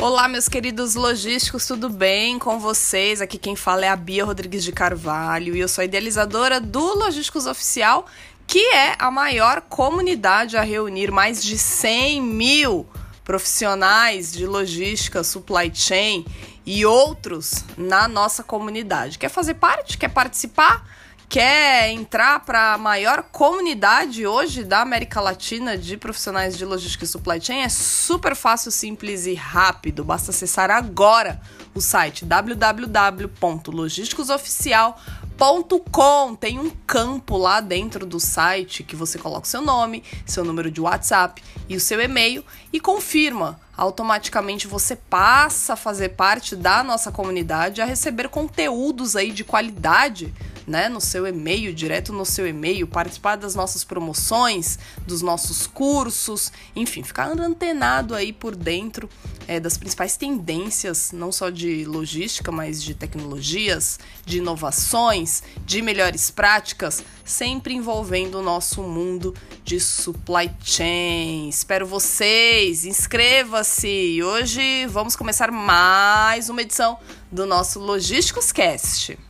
Olá, meus queridos logísticos, tudo bem com vocês? Aqui quem fala é a Bia Rodrigues de Carvalho e eu sou idealizadora do Logísticos Oficial, que é a maior comunidade a reunir mais de 100 mil profissionais de logística, supply chain e outros na nossa comunidade. Quer fazer parte? Quer participar? Quer entrar para a maior comunidade hoje da América Latina de profissionais de logística e supply chain, é super fácil, simples e rápido. Basta acessar agora o site www.logisticosoficial.com. Tem um campo lá dentro do site que você coloca seu nome, seu número de WhatsApp e o seu e-mail e confirma automaticamente você passa a fazer parte da nossa comunidade, a receber conteúdos aí de qualidade né, no seu e-mail, direto no seu e-mail, participar das nossas promoções, dos nossos cursos, enfim, ficar antenado aí por dentro é, das principais tendências, não só de logística, mas de tecnologias, de inovações, de melhores práticas, sempre envolvendo o nosso mundo de supply chain. Espero vocês, inscreva-se! Hoje vamos começar mais uma edição do nosso Logísticos Cast.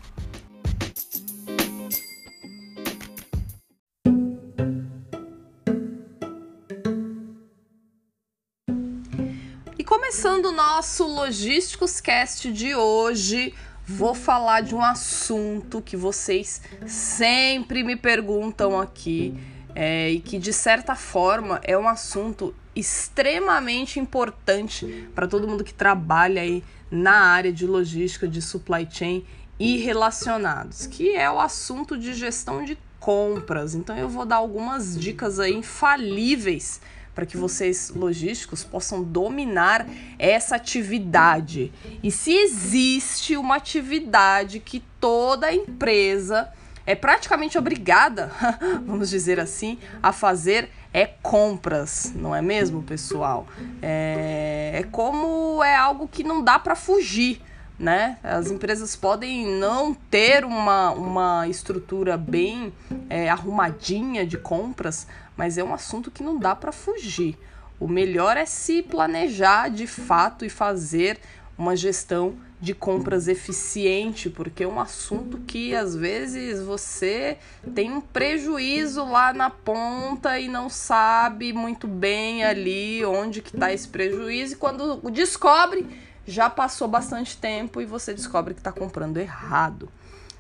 Começando o nosso Logísticos Cast de hoje, vou falar de um assunto que vocês sempre me perguntam aqui é, e que, de certa forma, é um assunto extremamente importante para todo mundo que trabalha aí na área de logística, de supply chain e relacionados, que é o assunto de gestão de compras. Então, eu vou dar algumas dicas aí infalíveis para que vocês logísticos possam dominar essa atividade. E se existe uma atividade que toda empresa é praticamente obrigada, vamos dizer assim, a fazer é compras, não é mesmo, pessoal? É, é como é algo que não dá para fugir né? As empresas podem não ter uma, uma estrutura bem é, arrumadinha de compras, mas é um assunto que não dá para fugir. O melhor é se planejar de fato e fazer uma gestão de compras eficiente, porque é um assunto que às vezes você tem um prejuízo lá na ponta e não sabe muito bem ali onde que está esse prejuízo e quando descobre já passou bastante tempo e você descobre que está comprando errado.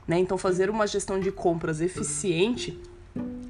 Né? Então, fazer uma gestão de compras eficiente,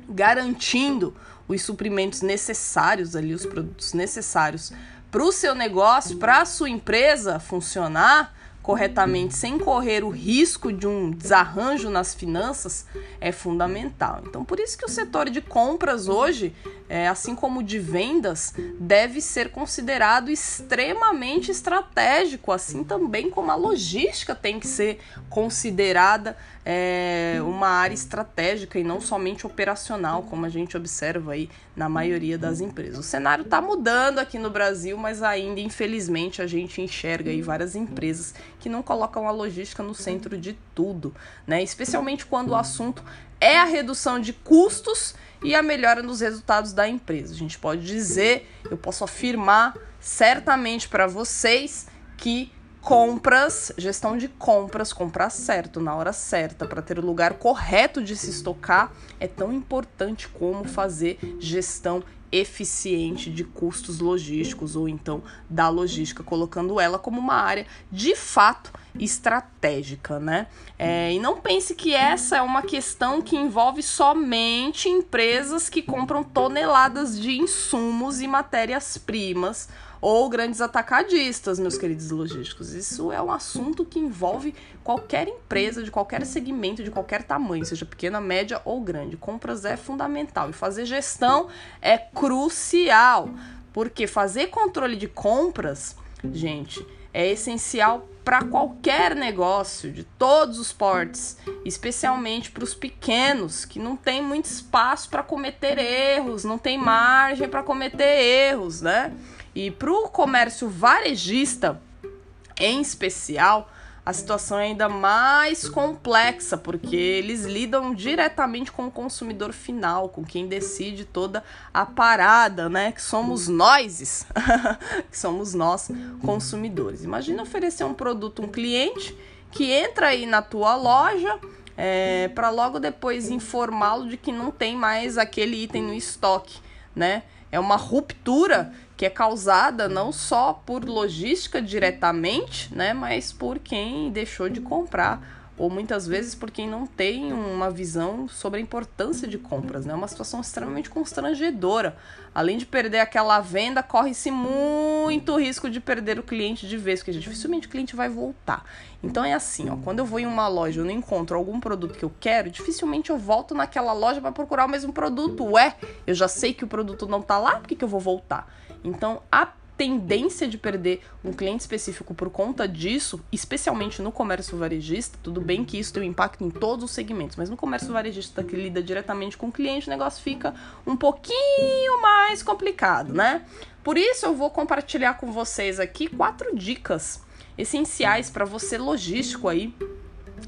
garantindo os suprimentos necessários ali, os produtos necessários para o seu negócio, para a sua empresa funcionar, corretamente sem correr o risco de um desarranjo nas finanças é fundamental. Então, por isso que o setor de compras hoje, é, assim como de vendas, deve ser considerado extremamente estratégico, assim também como a logística tem que ser considerada é, uma área estratégica e não somente operacional, como a gente observa aí na maioria das empresas. O cenário está mudando aqui no Brasil, mas ainda, infelizmente, a gente enxerga aí várias empresas que não colocam a logística no centro de tudo, né? Especialmente quando o assunto é a redução de custos e a melhora nos resultados da empresa. A gente pode dizer, eu posso afirmar certamente para vocês que compras, gestão de compras, comprar certo, na hora certa, para ter o lugar correto de se estocar, é tão importante como fazer gestão eficiente de custos logísticos ou então da logística, colocando ela como uma área de fato estratégica, né? É, e não pense que essa é uma questão que envolve somente empresas que compram toneladas de insumos e matérias-primas ou grandes atacadistas, meus queridos logísticos. Isso é um assunto que envolve qualquer empresa de qualquer segmento, de qualquer tamanho, seja pequena, média ou grande. Compras é fundamental e fazer gestão é crucial, porque fazer controle de compras, gente, é essencial para qualquer negócio de todos os portes, especialmente para os pequenos que não tem muito espaço para cometer erros, não tem margem para cometer erros, né? E para o comércio varejista, em especial, a situação é ainda mais complexa, porque eles lidam diretamente com o consumidor final, com quem decide toda a parada, né? Que somos nós, que somos nós consumidores. Imagina oferecer um produto a um cliente que entra aí na tua loja é, para logo depois informá-lo de que não tem mais aquele item no estoque, né? É uma ruptura que é causada não só por logística diretamente, né, mas por quem deixou de comprar ou muitas vezes por quem não tem uma visão sobre a importância de compras, né? É uma situação extremamente constrangedora. Além de perder aquela venda, corre-se muito risco de perder o cliente de vez, porque dificilmente o cliente vai voltar. Então é assim, ó, quando eu vou em uma loja e não encontro algum produto que eu quero, dificilmente eu volto naquela loja para procurar o mesmo produto. Ué, eu já sei que o produto não tá lá, por que, que eu vou voltar? Então, a tendência de perder um cliente específico por conta disso, especialmente no comércio varejista, tudo bem que isso tem um impacto em todos os segmentos, mas no comércio varejista que lida diretamente com o cliente, o negócio fica um pouquinho mais complicado, né? Por isso eu vou compartilhar com vocês aqui quatro dicas essenciais para você logístico aí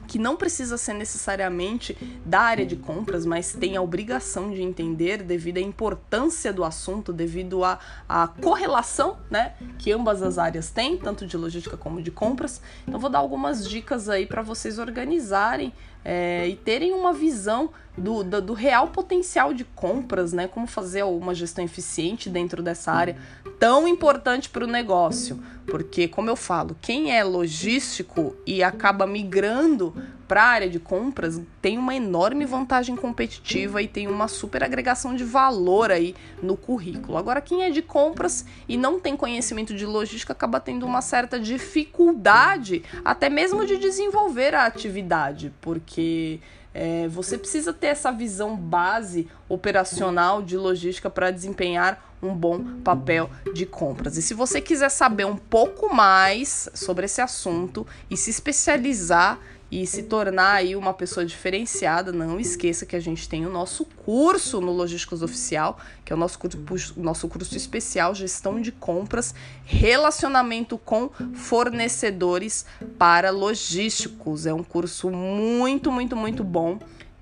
que não precisa ser necessariamente da área de compras, mas tem a obrigação de entender devido à importância do assunto, devido à, à correlação né, que ambas as áreas têm, tanto de logística como de compras. Então, vou dar algumas dicas aí para vocês organizarem é, e terem uma visão do, do, do, real potencial de compras, né? Como fazer uma gestão eficiente dentro dessa área tão importante para o negócio. Porque, como eu falo, quem é logístico e acaba migrando para a área de compras tem uma enorme vantagem competitiva e tem uma super agregação de valor aí no currículo. Agora, quem é de compras e não tem conhecimento de logística acaba tendo uma certa dificuldade, até mesmo de desenvolver a atividade, porque é, você precisa ter essa visão base operacional de logística para desempenhar um bom papel de compras. E se você quiser saber um pouco mais sobre esse assunto e se especializar e se tornar aí uma pessoa diferenciada, não esqueça que a gente tem o nosso curso no Logísticos Oficial, que é o nosso curso, nosso curso especial Gestão de Compras, Relacionamento com Fornecedores para Logísticos. É um curso muito, muito, muito bom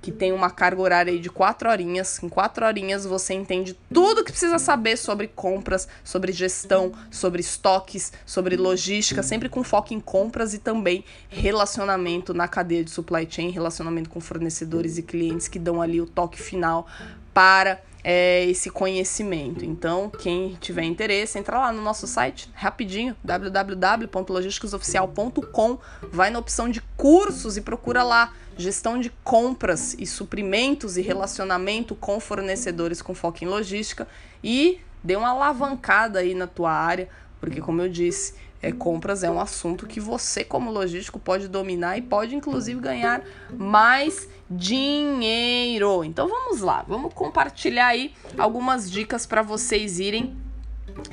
que tem uma carga horária de quatro horinhas. Em quatro horinhas você entende tudo que precisa saber sobre compras, sobre gestão, sobre estoques, sobre logística, sempre com foco em compras e também relacionamento na cadeia de supply chain, relacionamento com fornecedores e clientes que dão ali o toque final para é, esse conhecimento. Então, quem tiver interesse, entra lá no nosso site rapidinho, www.logisticasoficial.com, vai na opção de cursos e procura lá gestão de compras e suprimentos e relacionamento com fornecedores com foco em logística e dê uma alavancada aí na tua área, porque como eu disse, é, compras é um assunto que você como logístico pode dominar e pode inclusive ganhar mais dinheiro. Então vamos lá, vamos compartilhar aí algumas dicas para vocês irem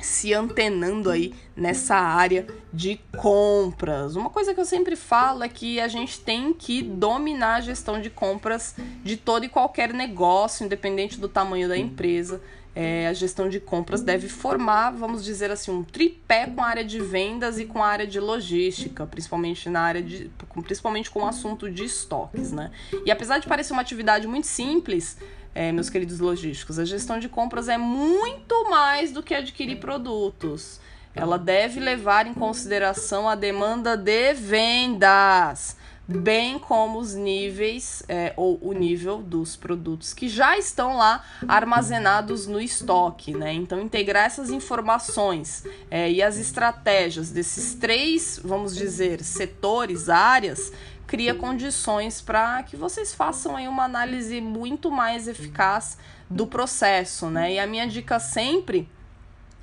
se antenando aí nessa área de compras. Uma coisa que eu sempre falo é que a gente tem que dominar a gestão de compras de todo e qualquer negócio, independente do tamanho da empresa. É, a gestão de compras deve formar, vamos dizer assim, um tripé com a área de vendas e com a área de logística, principalmente na área de, principalmente com o assunto de estoques, né? E apesar de parecer uma atividade muito simples, é, meus queridos logísticos. A gestão de compras é muito mais do que adquirir produtos. Ela deve levar em consideração a demanda de vendas, bem como os níveis é, ou o nível dos produtos que já estão lá armazenados no estoque, né? Então, integrar essas informações é, e as estratégias desses três, vamos dizer, setores, áreas, cria condições para que vocês façam aí uma análise muito mais eficaz do processo, né? E a minha dica sempre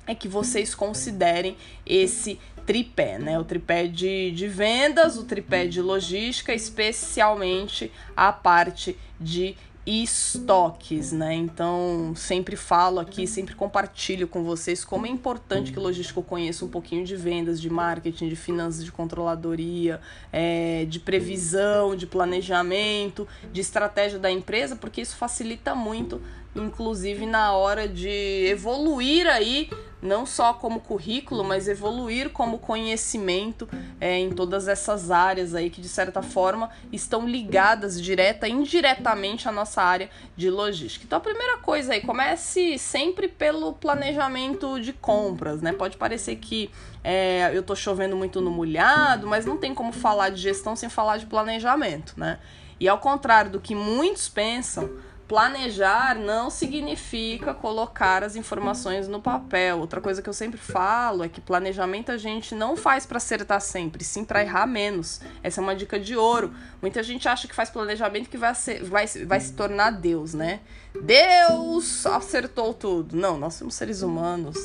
é que vocês considerem esse tripé, né? O tripé de, de vendas, o tripé de logística, especialmente a parte de estoques, né? Então, sempre falo aqui, sempre compartilho com vocês como é importante que o logístico conheça um pouquinho de vendas, de marketing, de finanças, de controladoria, é, de previsão, de planejamento, de estratégia da empresa, porque isso facilita muito, inclusive na hora de evoluir aí não só como currículo, mas evoluir como conhecimento é, em todas essas áreas aí que de certa forma estão ligadas direta e indiretamente à nossa área de logística. Então a primeira coisa aí, comece sempre pelo planejamento de compras, né? Pode parecer que é, eu tô chovendo muito no molhado, mas não tem como falar de gestão sem falar de planejamento, né? E ao contrário do que muitos pensam, planejar não significa colocar as informações no papel. Outra coisa que eu sempre falo é que planejamento a gente não faz para acertar sempre, sim para errar menos. Essa é uma dica de ouro. Muita gente acha que faz planejamento que vai, ser, vai, vai se tornar Deus, né? Deus acertou tudo. Não, nós somos seres humanos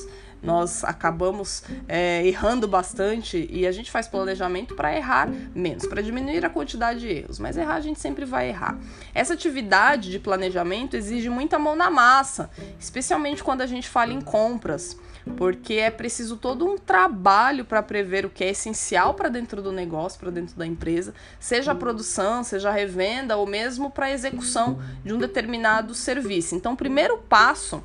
nós acabamos é, errando bastante e a gente faz planejamento para errar menos, para diminuir a quantidade de erros, mas errar a gente sempre vai errar. Essa atividade de planejamento exige muita mão na massa, especialmente quando a gente fala em compras porque é preciso todo um trabalho para prever o que é essencial para dentro do negócio, para dentro da empresa, seja a produção, seja a revenda ou mesmo para a execução de um determinado serviço. Então, o primeiro passo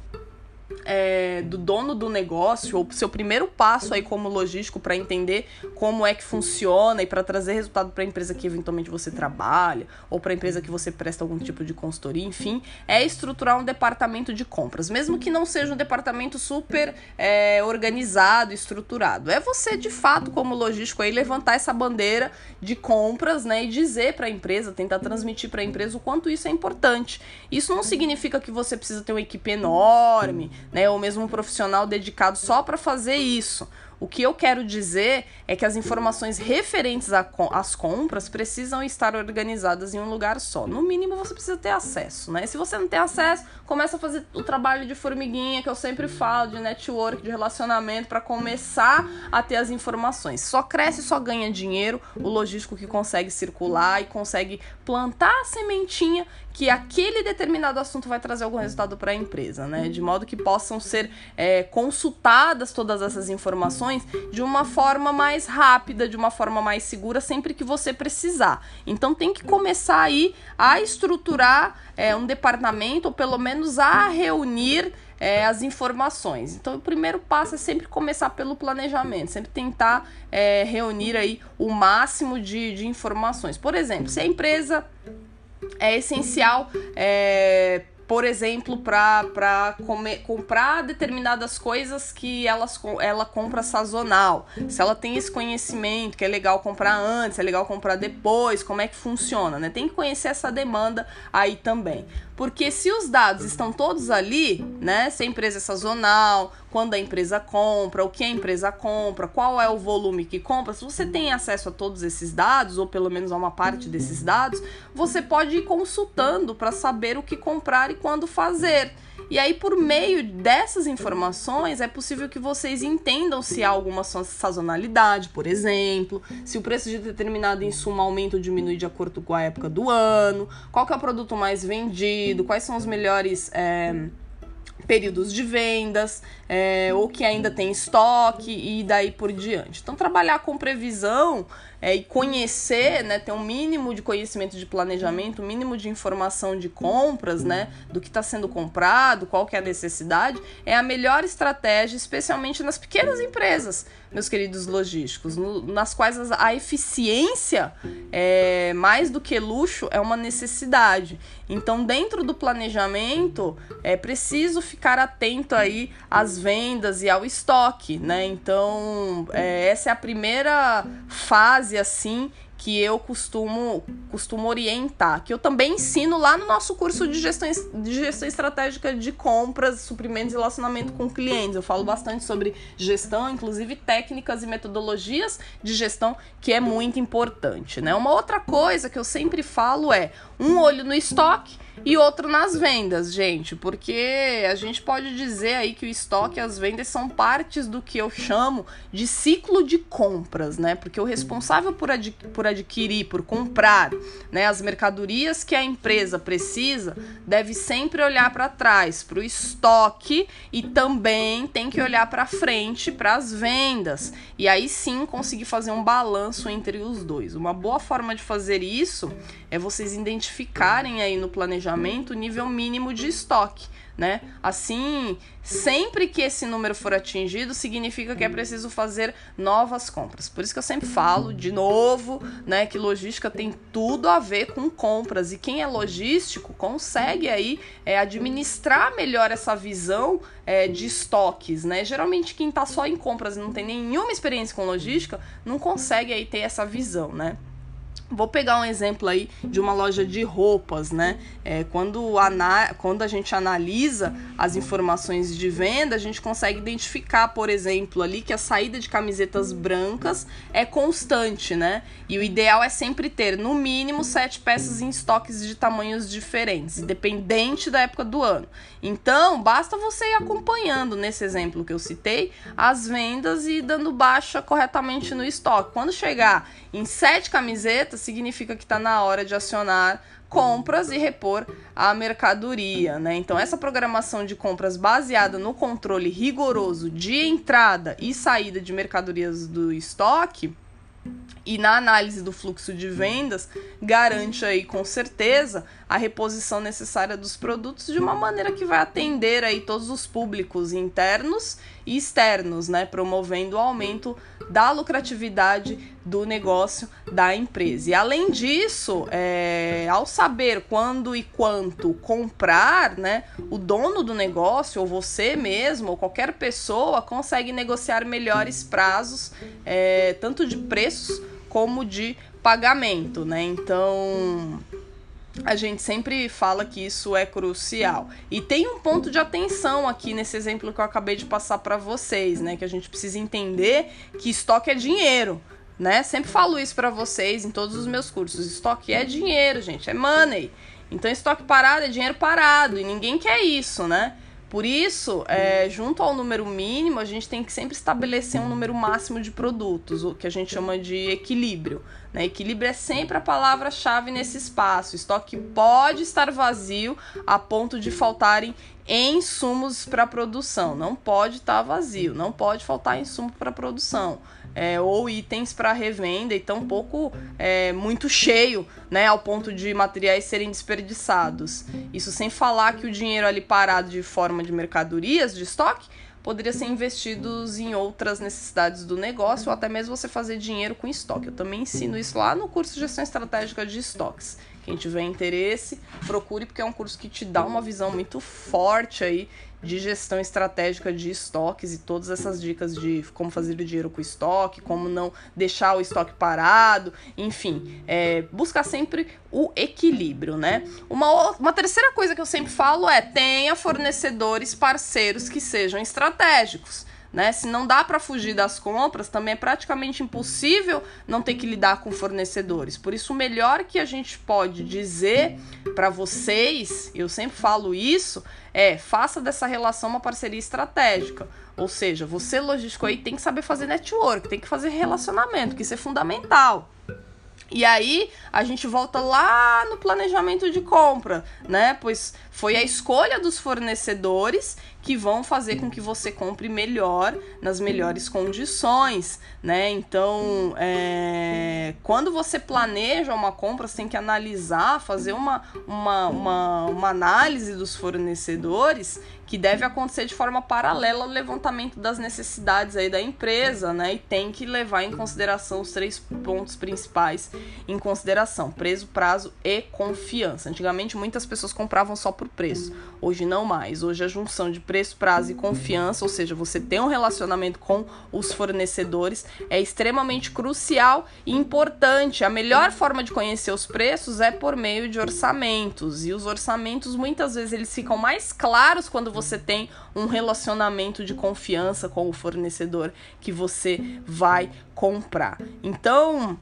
é, do dono do negócio, ou seu primeiro passo aí como logístico para entender como é que funciona e para trazer resultado para a empresa que eventualmente você trabalha, ou para a empresa que você presta algum tipo de consultoria, enfim, é estruturar um departamento de compras, mesmo que não seja um departamento super é, organizado, estruturado. É você, de fato, como logístico, aí levantar essa bandeira de compras né, e dizer para a empresa, tentar transmitir para a empresa o quanto isso é importante. Isso não significa que você precisa ter uma equipe enorme, né, ou mesmo um profissional dedicado só para fazer isso. O que eu quero dizer é que as informações referentes às compras precisam estar organizadas em um lugar só. No mínimo, você precisa ter acesso, né? Se você não tem acesso, começa a fazer o trabalho de formiguinha que eu sempre falo, de network, de relacionamento, para começar a ter as informações. Só cresce, só ganha dinheiro o logístico que consegue circular e consegue plantar a sementinha que aquele determinado assunto vai trazer algum resultado para a empresa, né? De modo que possam ser é, consultadas todas essas informações de uma forma mais rápida, de uma forma mais segura, sempre que você precisar. Então tem que começar aí a estruturar é, um departamento, ou pelo menos a reunir é, as informações. Então, o primeiro passo é sempre começar pelo planejamento, sempre tentar é, reunir aí o máximo de, de informações. Por exemplo, se a empresa é essencial é, por exemplo, para comprar determinadas coisas que elas, ela compra sazonal. Se ela tem esse conhecimento, que é legal comprar antes, é legal comprar depois, como é que funciona, né? Tem que conhecer essa demanda aí também. Porque se os dados estão todos ali, né? Se a empresa é sazonal, quando a empresa compra, o que a empresa compra, qual é o volume que compra, se você tem acesso a todos esses dados, ou pelo menos a uma parte desses dados, você pode ir consultando para saber o que comprar e quando fazer. E aí, por meio dessas informações, é possível que vocês entendam se há alguma sazonalidade, por exemplo, se o preço de determinado insumo aumenta ou diminui de acordo com a época do ano, qual é o produto mais vendido, quais são os melhores. É, períodos de vendas, é, ou que ainda tem estoque e daí por diante. Então, trabalhar com previsão é, e conhecer, né, ter um mínimo de conhecimento de planejamento, um mínimo de informação de compras, né, do que está sendo comprado, qual que é a necessidade, é a melhor estratégia, especialmente nas pequenas empresas, meus queridos logísticos, no, nas quais a eficiência, é, mais do que luxo, é uma necessidade. Então, dentro do planejamento, é preciso ficar atento aí às vendas e ao estoque, né? Então, é, essa é a primeira fase frase assim que eu costumo, costumo orientar, que eu também ensino lá no nosso curso de gestão, de gestão estratégica de compras, suprimentos e relacionamento com clientes. Eu falo bastante sobre gestão, inclusive técnicas e metodologias de gestão, que é muito importante. Né? Uma outra coisa que eu sempre falo é um olho no estoque e outro nas vendas, gente, porque a gente pode dizer aí que o estoque e as vendas são partes do que eu chamo de ciclo de compras, né? Porque o responsável por, por adquirir, por comprar, né, as mercadorias que a empresa precisa, deve sempre olhar para trás, para o estoque e também tem que olhar para frente, para as vendas. E aí sim conseguir fazer um balanço entre os dois. Uma boa forma de fazer isso é vocês identificarem aí no planejamento o nível mínimo de estoque. né? Assim, sempre que esse número for atingido, significa que é preciso fazer novas compras. Por isso que eu sempre falo, de novo, né, que logística tem tudo a ver com compras e quem é logístico consegue aí é, administrar melhor essa visão é, de estoques, né? Geralmente quem está só em compras e não tem nenhuma experiência com logística não consegue aí ter essa visão, né? Vou pegar um exemplo aí de uma loja de roupas, né? É, quando, quando a gente analisa as informações de venda, a gente consegue identificar, por exemplo, ali que a saída de camisetas brancas é constante, né? E o ideal é sempre ter, no mínimo, sete peças em estoques de tamanhos diferentes, independente da época do ano. Então, basta você ir acompanhando, nesse exemplo que eu citei, as vendas e dando baixa corretamente no estoque. Quando chegar em sete camisetas, significa que está na hora de acionar compras e repor a mercadoria, né? Então essa programação de compras baseada no controle rigoroso de entrada e saída de mercadorias do estoque e na análise do fluxo de vendas garante aí com certeza a reposição necessária dos produtos de uma maneira que vai atender aí todos os públicos internos e externos, né, promovendo o aumento da lucratividade do negócio da empresa. E além disso, é, ao saber quando e quanto comprar, né, o dono do negócio ou você mesmo ou qualquer pessoa consegue negociar melhores prazos, é, tanto de preços como de pagamento, né? Então a gente sempre fala que isso é crucial. E tem um ponto de atenção aqui nesse exemplo que eu acabei de passar para vocês, né? Que a gente precisa entender que estoque é dinheiro, né? Sempre falo isso para vocês em todos os meus cursos. Estoque é dinheiro, gente, é money. Então estoque parado é dinheiro parado e ninguém quer isso, né? Por isso, é, junto ao número mínimo, a gente tem que sempre estabelecer um número máximo de produtos, o que a gente chama de equilíbrio. Né? Equilíbrio é sempre a palavra-chave nesse espaço. Estoque pode estar vazio a ponto de faltarem insumos para produção. Não pode estar vazio, não pode faltar insumo para produção é, ou itens para revenda e tão pouco é, muito cheio, né, ao ponto de materiais serem desperdiçados. Isso sem falar que o dinheiro ali parado de forma de mercadorias de estoque poderia ser investido em outras necessidades do negócio ou até mesmo você fazer dinheiro com estoque. Eu também ensino isso lá no curso de gestão estratégica de estoques. Quem tiver interesse, procure porque é um curso que te dá uma visão muito forte aí de gestão estratégica de estoques e todas essas dicas de como fazer o dinheiro com o estoque, como não deixar o estoque parado, enfim, é, buscar sempre o equilíbrio, né? Uma, uma terceira coisa que eu sempre falo é tenha fornecedores parceiros que sejam estratégicos. Né? Se não dá para fugir das compras, também é praticamente impossível não ter que lidar com fornecedores. Por isso, o melhor que a gente pode dizer para vocês, eu sempre falo isso, é faça dessa relação uma parceria estratégica. Ou seja, você logístico aí tem que saber fazer network, tem que fazer relacionamento, que isso é fundamental. E aí a gente volta lá no planejamento de compra, né? Pois foi a escolha dos fornecedores que vão fazer com que você compre melhor, nas melhores condições, né? Então, é, quando você planeja uma compra, você tem que analisar, fazer uma, uma, uma, uma análise dos fornecedores que deve acontecer de forma paralela ao levantamento das necessidades aí da empresa, né? E tem que levar em consideração os três pontos principais em consideração: preço, prazo e confiança. Antigamente muitas pessoas compravam só por preço. Hoje não mais. Hoje a junção de preço, prazo e confiança, ou seja, você tem um relacionamento com os fornecedores, é extremamente crucial e importante. A melhor forma de conhecer os preços é por meio de orçamentos. E os orçamentos muitas vezes eles ficam mais claros quando você tem um relacionamento de confiança com o fornecedor que você vai comprar. Então,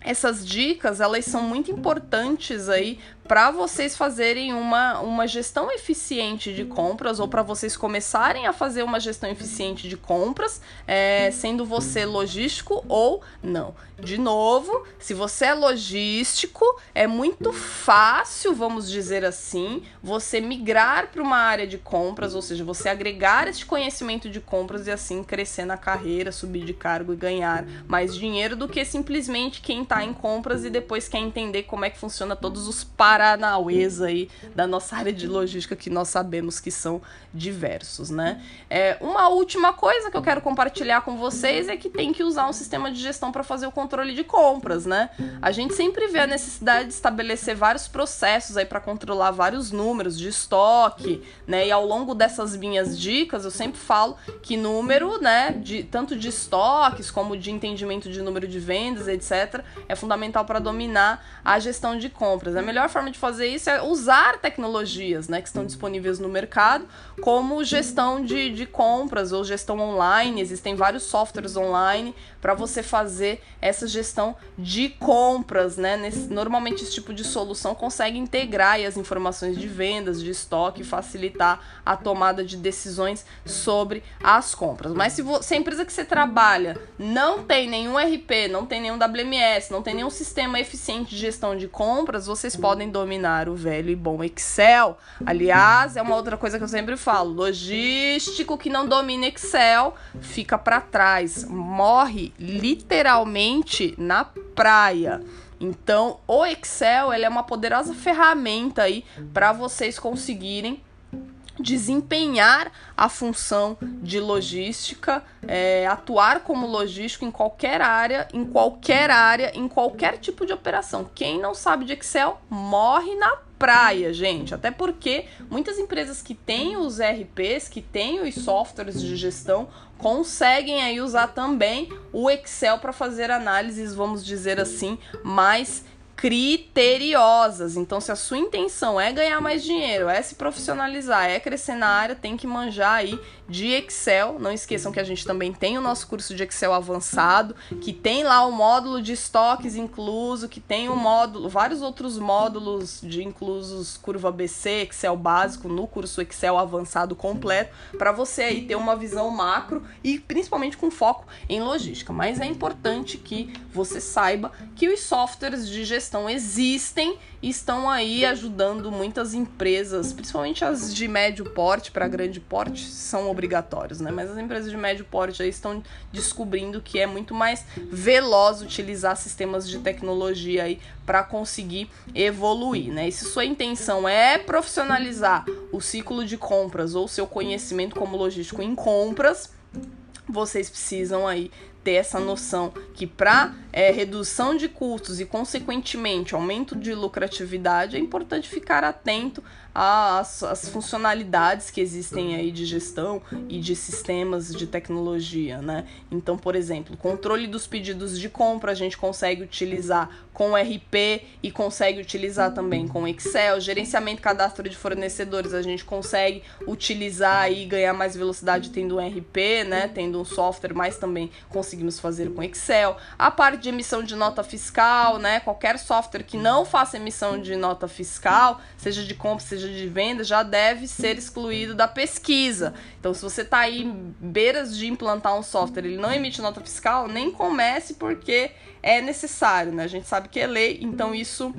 essas dicas elas são muito importantes aí para vocês fazerem uma, uma gestão eficiente de compras ou para vocês começarem a fazer uma gestão eficiente de compras, é, sendo você logístico ou não. De novo, se você é logístico, é muito fácil, vamos dizer assim, você migrar para uma área de compras, ou seja, você agregar este conhecimento de compras e assim crescer na carreira, subir de cargo e ganhar mais dinheiro do que simplesmente quem está em compras e depois quer entender como é que funciona todos os parâmetros paranauês aí da nossa área de logística que nós sabemos que são diversos, né? É, uma última coisa que eu quero compartilhar com vocês é que tem que usar um sistema de gestão para fazer o controle de compras, né? A gente sempre vê a necessidade de estabelecer vários processos aí para controlar vários números de estoque, né? E ao longo dessas minhas dicas, eu sempre falo que número, né, de tanto de estoques como de entendimento de número de vendas, etc, é fundamental para dominar a gestão de compras. A melhor forma de fazer isso é usar tecnologias, né, que estão disponíveis no mercado como gestão de, de compras ou gestão online. Existem vários softwares online para você fazer essa gestão de compras, né? Nesse, normalmente esse tipo de solução consegue integrar as informações de vendas, de estoque, facilitar a tomada de decisões sobre as compras. Mas se, você, se a empresa que você trabalha não tem nenhum RP, não tem nenhum WMS, não tem nenhum sistema eficiente de gestão de compras, vocês podem dominar o velho e bom Excel. Aliás, é uma outra coisa que eu sempre falo: logístico que não domina Excel fica para trás, morre literalmente na praia. Então, o Excel é uma poderosa ferramenta aí para vocês conseguirem desempenhar a função de logística, é, atuar como logístico em qualquer área, em qualquer área, em qualquer tipo de operação. Quem não sabe de Excel morre na praia, gente. Até porque muitas empresas que têm os RPs, que têm os softwares de gestão, conseguem aí usar também o Excel para fazer análises, vamos dizer assim, mais criteriosas. Então, se a sua intenção é ganhar mais dinheiro, é se profissionalizar, é crescer na área, tem que manjar aí de Excel. Não esqueçam que a gente também tem o nosso curso de Excel avançado, que tem lá o módulo de estoques incluso, que tem o módulo, vários outros módulos de inclusos curva BC, Excel básico no curso Excel avançado completo, para você aí ter uma visão macro e principalmente com foco em logística. Mas é importante que você saiba que os softwares de gestão questão existem e estão aí ajudando muitas empresas, principalmente as de médio porte para grande porte, são obrigatórios, né? Mas as empresas de médio porte aí estão descobrindo que é muito mais veloz utilizar sistemas de tecnologia aí para conseguir evoluir, né? E se sua intenção é profissionalizar o ciclo de compras ou seu conhecimento como logístico em compras, vocês precisam aí ter essa noção que para é, redução de custos e consequentemente aumento de lucratividade é importante ficar atento às, às funcionalidades que existem aí de gestão e de sistemas de tecnologia, né? Então, por exemplo, controle dos pedidos de compra a gente consegue utilizar com RP e consegue utilizar também com Excel, gerenciamento cadastro de fornecedores a gente consegue utilizar e ganhar mais velocidade tendo um RP, né? Tendo um software, mas também conseguimos fazer com Excel. A parte de emissão de nota fiscal, né? Qualquer software que não faça emissão de nota fiscal, seja de compra, seja de venda, já deve ser excluído da pesquisa. Então, se você está aí beiras de implantar um software, ele não emite nota fiscal, nem comece porque é necessário, né? A gente sabe que é lei, então isso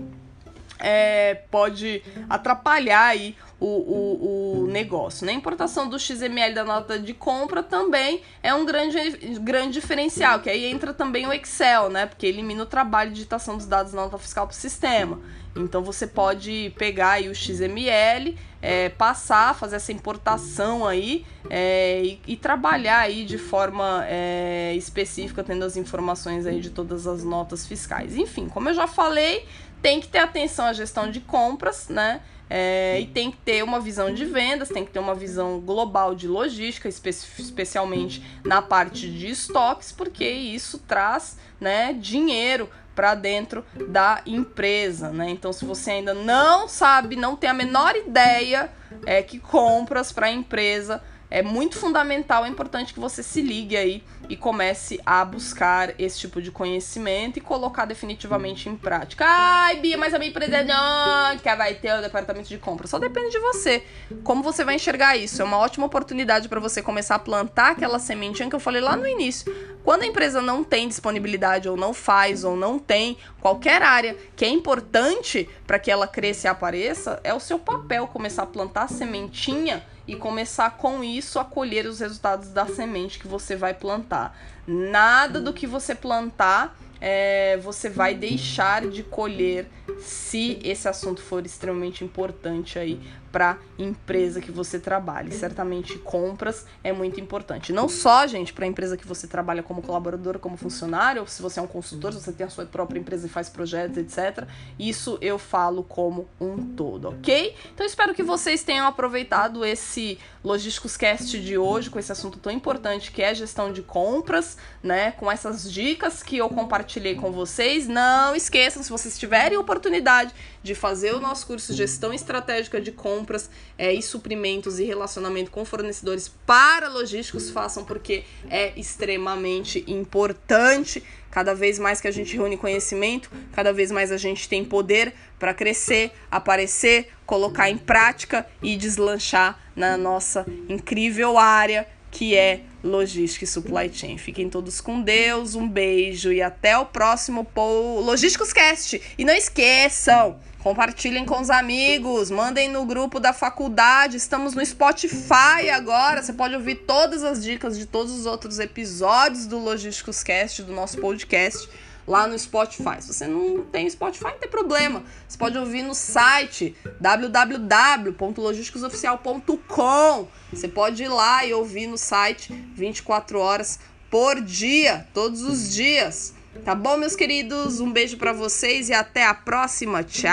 é, pode atrapalhar aí o, o, o negócio. Né? A importação do XML da nota de compra também é um grande, grande diferencial, que aí entra também o Excel, né? Porque elimina o trabalho de digitação dos dados da nota fiscal para o sistema. Então você pode pegar aí o XML, é, passar, fazer essa importação aí é, e, e, trabalhar aí de forma é, específica, tendo as informações aí de todas as notas fiscais. Enfim, como eu já falei, tem que ter atenção à gestão de compras, né? É, e tem que ter uma visão de vendas, tem que ter uma visão global de logística, espe especialmente na parte de estoques, porque isso traz né, dinheiro para dentro da empresa, né? Então, se você ainda não sabe, não tem a menor ideia, é que compras para a empresa é muito fundamental, é importante que você se ligue aí e comece a buscar esse tipo de conhecimento e colocar definitivamente em prática. Ai, Bia, mas a minha empresa é nunca vai ter o departamento de compra. Só depende de você. Como você vai enxergar isso? É uma ótima oportunidade para você começar a plantar aquela sementinha que eu falei lá no início. Quando a empresa não tem disponibilidade ou não faz ou não tem qualquer área que é importante para que ela cresça e apareça, é o seu papel começar a plantar a sementinha e começar com isso a colher os resultados da semente que você vai plantar. Nada do que você plantar é, você vai deixar de colher se esse assunto for extremamente importante aí para empresa que você trabalhe. Certamente compras é muito importante. Não só, gente, para a empresa que você trabalha como colaborador, como funcionário, ou se você é um consultor, se você tem a sua própria empresa e faz projetos, etc. Isso eu falo como um todo, ok? Então espero que vocês tenham aproveitado esse Logísticos Cast de hoje com esse assunto tão importante que é gestão de compras, né? Com essas dicas que eu compartilhei com vocês. Não esqueçam, se vocês tiverem oportunidade de fazer o nosso curso de Gestão Estratégica de Compras é, e Suprimentos e Relacionamento com Fornecedores para Logísticos, façam porque é extremamente importante. Cada vez mais que a gente reúne conhecimento, cada vez mais a gente tem poder para crescer, aparecer, colocar em prática e deslanchar na nossa incrível área que é logística e supply chain. Fiquem todos com Deus, um beijo e até o próximo Logísticos Cast. E não esqueçam, Compartilhem com os amigos, mandem no grupo da faculdade. Estamos no Spotify agora. Você pode ouvir todas as dicas de todos os outros episódios do Logísticos Cast, do nosso podcast, lá no Spotify. Se você não tem Spotify, não tem problema. Você pode ouvir no site www.logisticosoficial.com. Você pode ir lá e ouvir no site 24 horas por dia, todos os dias. Tá bom, meus queridos? Um beijo para vocês e até a próxima. Tchau!